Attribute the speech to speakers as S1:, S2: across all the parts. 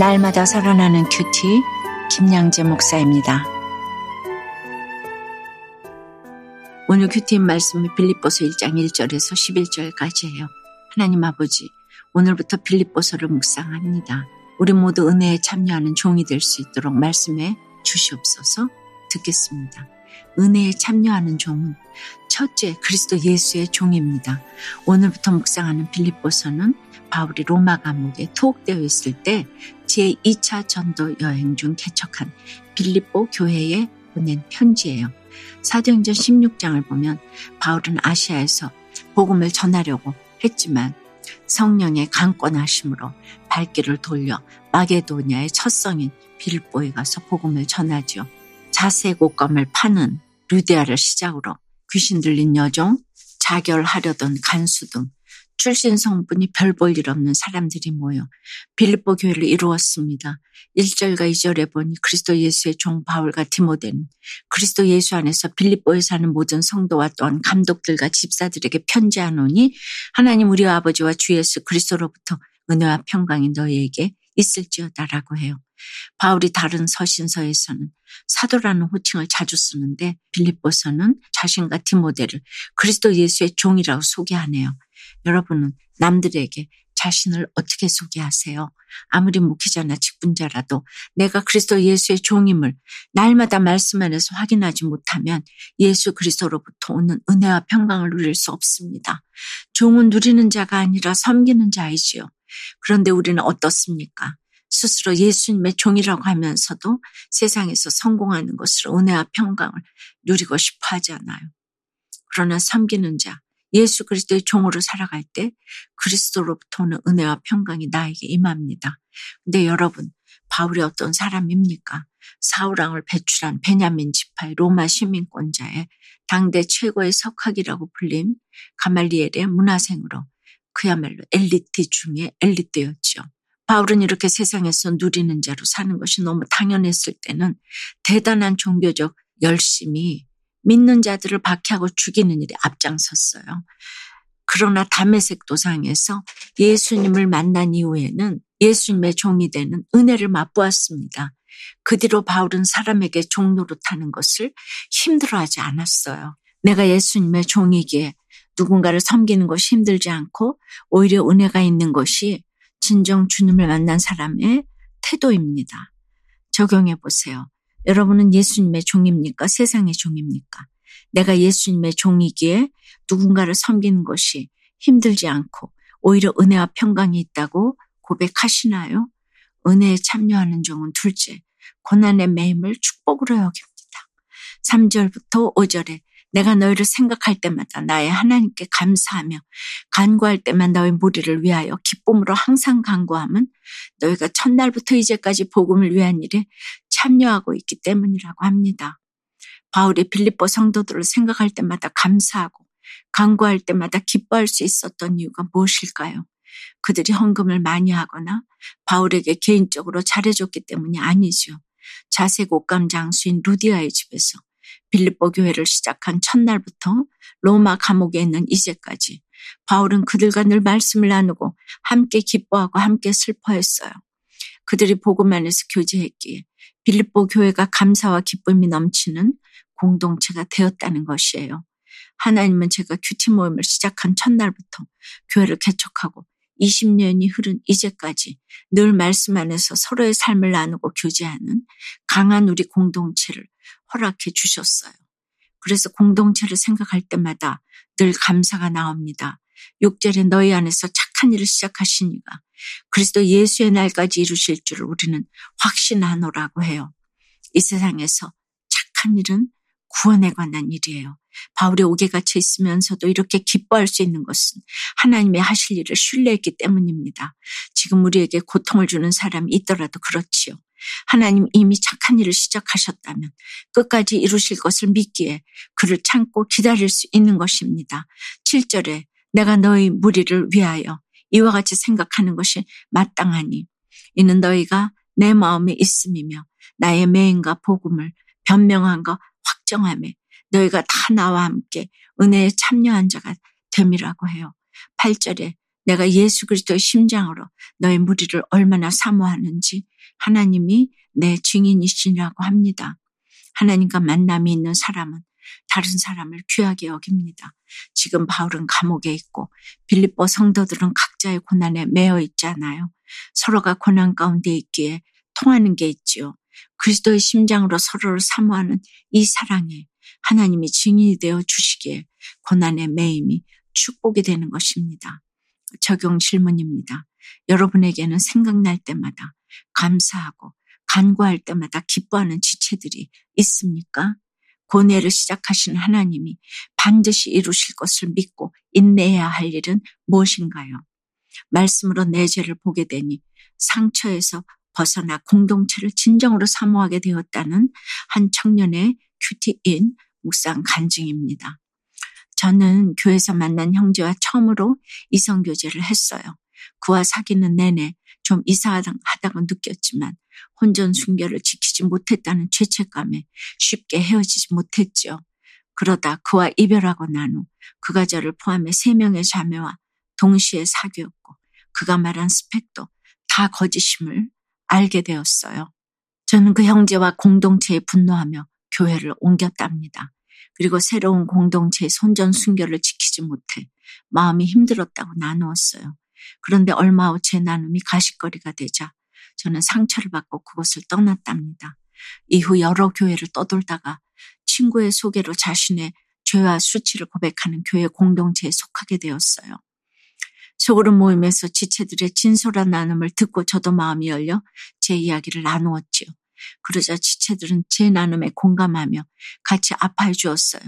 S1: 날마다 살아나는 QT 김양재 목사입니다. 오늘 QT 말씀은 빌립보서 1장 1절에서 11절까지예요. 하나님 아버지, 오늘부터 빌립보서를 묵상합니다. 우리 모두 은혜에 참여하는 종이 될 수 있도록 말씀해 주시옵소서 듣겠습니다. 은혜에 참여하는 종은 첫째 그리스도 예수의 종입니다. 오늘부터 묵상하는 빌립보서는 바울이 로마 감옥에 투옥되어 있을 때 제2차 전도 여행 중 개척한 빌립보 교회에 보낸 편지예요. 사도행전 16장을 보면 바울은 아시아에서 복음을 전하려고 했지만 성령의 강권하심으로 발길을 돌려 마게도니아의 첫 성인 빌보에 가서 복음을 전하죠. 자세 곡감을 파는 루디아를 시작으로 귀신 들린 여종, 자결하려던 간수 등 출신 성분이 별 볼 일 없는 사람들이 모여 빌립보 교회를 이루었습니다. 1절과 2절에 보니 그리스도 예수의 종 바울과 디모데는 그리스도 예수 안에서 빌립보에 사는 모든 성도와 또한 감독들과 집사들에게 편지하노니 하나님 우리 아버지와 주 예수 그리스도로부터 은혜와 평강이 너희에게 있을지어다라고 해요. 바울이 다른 서신서에서는 사도라는 호칭을 자주 쓰는데 빌립보서는 자신과 디모데를 그리스도 예수의 종이라고 소개하네요. 여러분은 남들에게 자신을 어떻게 소개하세요? 아무리 목회자나 직분자라도 내가 그리스도 예수의 종임을 날마다 말씀 안에서 확인하지 못하면 예수 그리스도로부터 오는 은혜와 평강을 누릴 수 없습니다. 종은 누리는 자가 아니라 섬기는 자이지요. 그런데 우리는 어떻습니까? 스스로 예수님의 종이라고 하면서도 세상에서 성공하는 것으로 은혜와 평강을 누리고 싶어 하지 않아요. 그러나 섬기는 자, 예수 그리스도의 종으로 살아갈 때 그리스도로부터 오는 은혜와 평강이 나에게 임합니다. 근데 여러분, 바울이 어떤 사람입니까? 사우랑을 배출한 베냐민 지파의 로마 시민권자의 당대 최고의 석학이라고 불린 가말리엘의 문화생으로 그야말로 엘리트 중에 엘리트였죠. 바울은 이렇게 세상에서 누리는 자로 사는 것이 너무 당연했을 때는 대단한 종교적 열심이 믿는 자들을 박해하고 죽이는 일에 앞장섰어요. 그러나 담에색 도상에서 예수님을 만난 이후에는 예수님의 종이 되는 은혜를 맛보았습니다. 그 뒤로 바울은 사람에게 종노릇하는 것을 힘들어하지 않았어요. 내가 예수님의 종이기에 누군가를 섬기는 것이 힘들지 않고 오히려 은혜가 있는 것이 진정 주님을 만난 사람의 태도입니다. 적용해 보세요. 여러분은 예수님의 종입니까? 세상의 종입니까? 내가 예수님의 종이기에 누군가를 섬기는 것이 힘들지 않고 오히려 은혜와 평강이 있다고 고백하시나요? 은혜에 참여하는 종은 둘째, 고난의 매임을 축복으로 여깁니다. 3절부터 5절에 내가 너희를 생각할 때마다 나의 하나님께 감사하며 간구할 때만 너희 무리를 위하여 기쁨으로 항상 간구함은 너희가 첫날부터 이제까지 복음을 위한 일에 참여하고 있기 때문이라고 합니다. 바울이 빌립보 성도들을 생각할 때마다 감사하고 간구할 때마다 기뻐할 수 있었던 이유가 무엇일까요? 그들이 헌금을 많이 하거나 바울에게 개인적으로 잘해줬기 때문이 아니죠. 자색 옷감 장수인 루디아의 집에서 빌립보 교회를 시작한 첫날부터 로마 감옥에 있는 이제까지 바울은 그들과 늘 말씀을 나누고 함께 기뻐하고 함께 슬퍼했어요. 그들이 복음 안에서 교제했기에 빌립보 교회가 감사와 기쁨이 넘치는 공동체가 되었다는 것이에요. 하나님은 제가 큐티 모임을 시작한 첫날부터 교회를 개척하고 20년이 흐른 이제까지 늘 말씀 안에서 서로의 삶을 나누고 교제하는 강한 우리 공동체를 허락해 주셨어요. 그래서 공동체를 생각할 때마다 늘 감사가 나옵니다. 6절에 너희 안에서 착한 일을 시작하시니가 그리스도 예수의 날까지 이루실 줄을 우리는 확신하노라고 해요. 이 세상에서 착한 일은 구원에 관한 일이에요. 바울이 옥에 갇혀 있으면서도 이렇게 기뻐할 수 있는 것은 하나님의 하실 일을 신뢰했기 때문입니다. 지금 우리에게 고통을 주는 사람이 있더라도 그렇지요. 하나님 이미 착한 일을 시작하셨다면 끝까지 이루실 것을 믿기에 그를 참고 기다릴 수 있는 것입니다. 7절에 내가 너희 무리를 위하여 이와 같이 생각하는 것이 마땅하니 이는 너희가 내 마음에 있음이며 나의 매인과 복음을 변명한 거 확정함에 너희가 다 나와 함께 은혜에 참여한 자가 됨이라고 해요. 8절에 내가 예수 그리스도의 심장으로 너의 무리를 얼마나 사모하는지 하나님이 내 증인이시라고 합니다. 하나님과 만남이 있는 사람은 다른 사람을 귀하게 여깁니다. 지금 바울은 감옥에 있고 빌립보 성도들은 각자의 고난에 매여 있잖아요. 서로가 고난 가운데 있기에 통하는 게 있지요. 그리스도의 심장으로 서로를 사모하는 이 사랑에 하나님이 증인이 되어 주시기에 고난의 매임이 축복이 되는 것입니다. 적용 질문입니다. 여러분에게는 생각날 때마다 감사하고 간구할 때마다 기뻐하는 지체들이 있습니까? 고뇌를 시작하신 하나님이 반드시 이루실 것을 믿고 인내해야 할 일은 무엇인가요? 말씀으로 내 죄를 보게 되니 상처에서 벗어나 공동체를 진정으로 사모하게 되었다는 한 청년의 큐티인 묵상 간증입니다. 저는 교회에서 만난 형제와 처음으로 이성교제를 했어요. 그와 사귀는 내내 좀 이상하다고 느꼈지만 혼전 순결을 지키지 못했다는 죄책감에 쉽게 헤어지지 못했죠. 그러다 그와 이별하고 난 후 그가 저를 포함해 세 명의 자매와 동시에 사귀었고 그가 말한 스펙도 다 거짓임을 알게 되었어요. 저는 그 형제와 공동체에 분노하며 교회를 옮겼답니다. 그리고 새로운 공동체의 손전 순결을 지키지 못해 마음이 힘들었다고 나누었어요. 그런데 얼마 후 제 나눔이 가식거리가 되자 저는 상처를 받고 그곳을 떠났답니다. 이후 여러 교회를 떠돌다가 친구의 소개로 자신의 죄와 수치를 고백하는 교회 공동체에 속하게 되었어요. 소그룹 모임에서 지체들의 진솔한 나눔을 듣고 저도 마음이 열려 제 이야기를 나누었지요. 그러자 지체들은 제 나눔에 공감하며 같이 아파해 주었어요.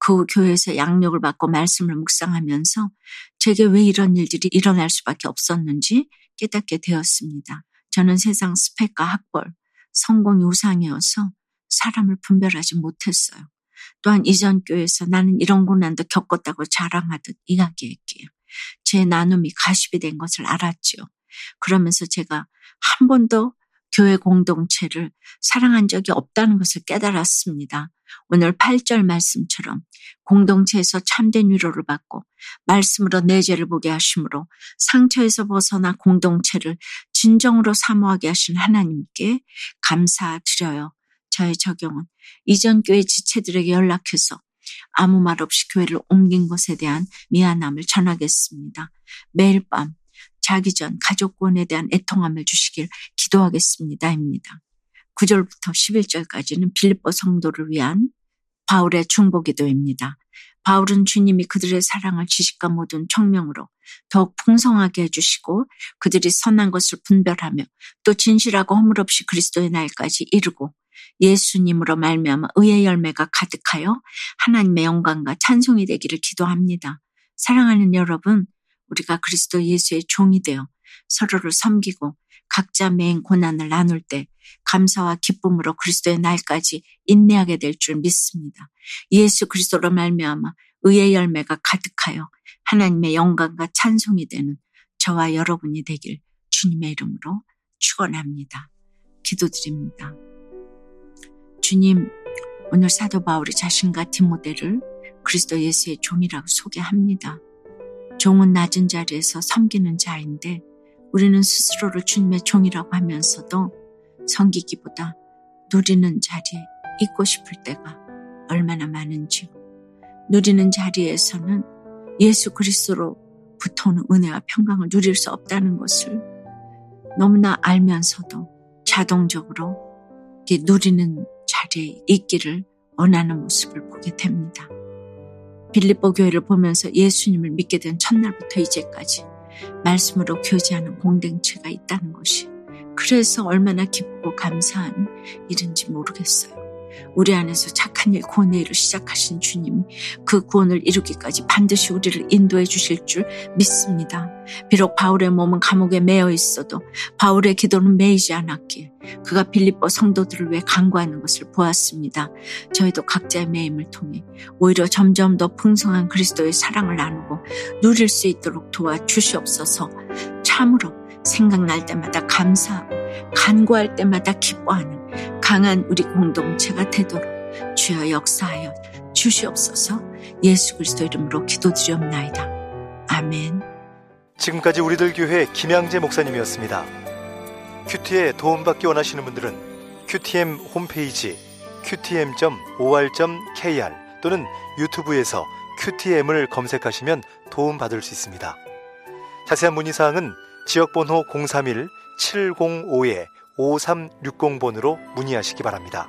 S1: 그 교회에서 양육을 받고 말씀을 묵상하면서 제게 왜 이런 일들이 일어날 수밖에 없었는지 깨닫게 되었습니다. 저는 세상 스펙과 학벌, 성공이 우상이어서 사람을 분별하지 못했어요. 또한 이전 교회에서 나는 이런 고난도 겪었다고 자랑하듯 이야기했기에 제 나눔이 가십이 된 것을 알았지요. 그러면서 제가 한 번도 교회 공동체를 사랑한 적이 없다는 것을 깨달았습니다. 오늘 8절 말씀처럼 공동체에서 참된 위로를 받고 말씀으로 내 죄를 보게 하심으로 상처에서 벗어나 공동체를 진정으로 사모하게 하신 하나님께 감사드려요. 저의 적용은 이전 교회 지체들에게 연락해서 아무 말 없이 교회를 옮긴 것에 대한 미안함을 전하겠습니다. 매일 밤 자기 전 가족권에 대한 애통함을 주시길 기도하겠습니다.입니다. 9절부터 11절까지는 빌립보 성도를 위한 바울의 중보기도입니다. 바울은 주님이 그들의 사랑을 지식과 모든 청명으로 더욱 풍성하게 해주시고 그들이 선한 것을 분별하며 또 진실하고 허물 없이 그리스도의 날까지 이르고 예수님으로 말미암아 의의 열매가 가득하여 하나님의 영광과 찬송이 되기를 기도합니다. 사랑하는 여러분, 우리가 그리스도 예수의 종이 되어 서로를 섬기고 각자 매인 고난을 나눌 때 감사와 기쁨으로 그리스도의 날까지 인내하게 될 줄 믿습니다. 예수 그리스도로 말미암아 의의 열매가 가득하여 하나님의 영광과 찬송이 되는 저와 여러분이 되길 주님의 이름으로 축원합니다. 기도드립니다. 주님, 오늘 사도 바울이 자신과 디모데를 그리스도 예수의 종이라고 소개합니다. 종은 낮은 자리에서 섬기는 자인데 우리는 스스로를 주님의 종이라고 하면서도 섬기기보다 누리는 자리에 있고 싶을 때가 얼마나 많은지요. 누리는 자리에서는 예수 그리스도로부터 오는 은혜와 평강을 누릴 수 없다는 것을 너무나 알면서도 자동적으로 누리는 자리에 있기를 원하는 모습을 보게 됩니다. 빌립보 교회를 보면서 예수님을 믿게 된 첫날부터 이제까지 말씀으로 교제하는 공동체가 있다는 것이 그래서 얼마나 기쁘고 감사한 일인지 모르겠어요. 우리 안에서 착한 일, 구원의 일을 시작하신 주님이 그 구원을 이루기까지 반드시 우리를 인도해 주실 줄 믿습니다. 비록 바울의 몸은 감옥에 매여 있어도 바울의 기도는 매이지 않았기에 그가 빌립보 성도들을 위해 간구하는 것을 보았습니다. 저희도 각자의 매임을 통해 오히려 점점 더 풍성한 그리스도의 사랑을 나누고 누릴 수 있도록 도와 주시옵소서 참으로 생각날 때마다 감사하고 간구할 때마다 기뻐하는 강한 우리 공동체가 되도록 주여 역사하여 주시옵소서 예수 그리스도 이름으로 기도드리옵나이다. 아멘.
S2: 지금까지 우리들 교회 김양재 목사님이었습니다. 큐티에 도움받기 원하시는 분들은 큐티엠 홈페이지 qtm.or.kr 또는 유튜브에서 큐티엠을 검색하시면 도움받을 수 있습니다. 자세한 문의사항은 지역번호 031-705-5360번으로 문의하시기 바랍니다.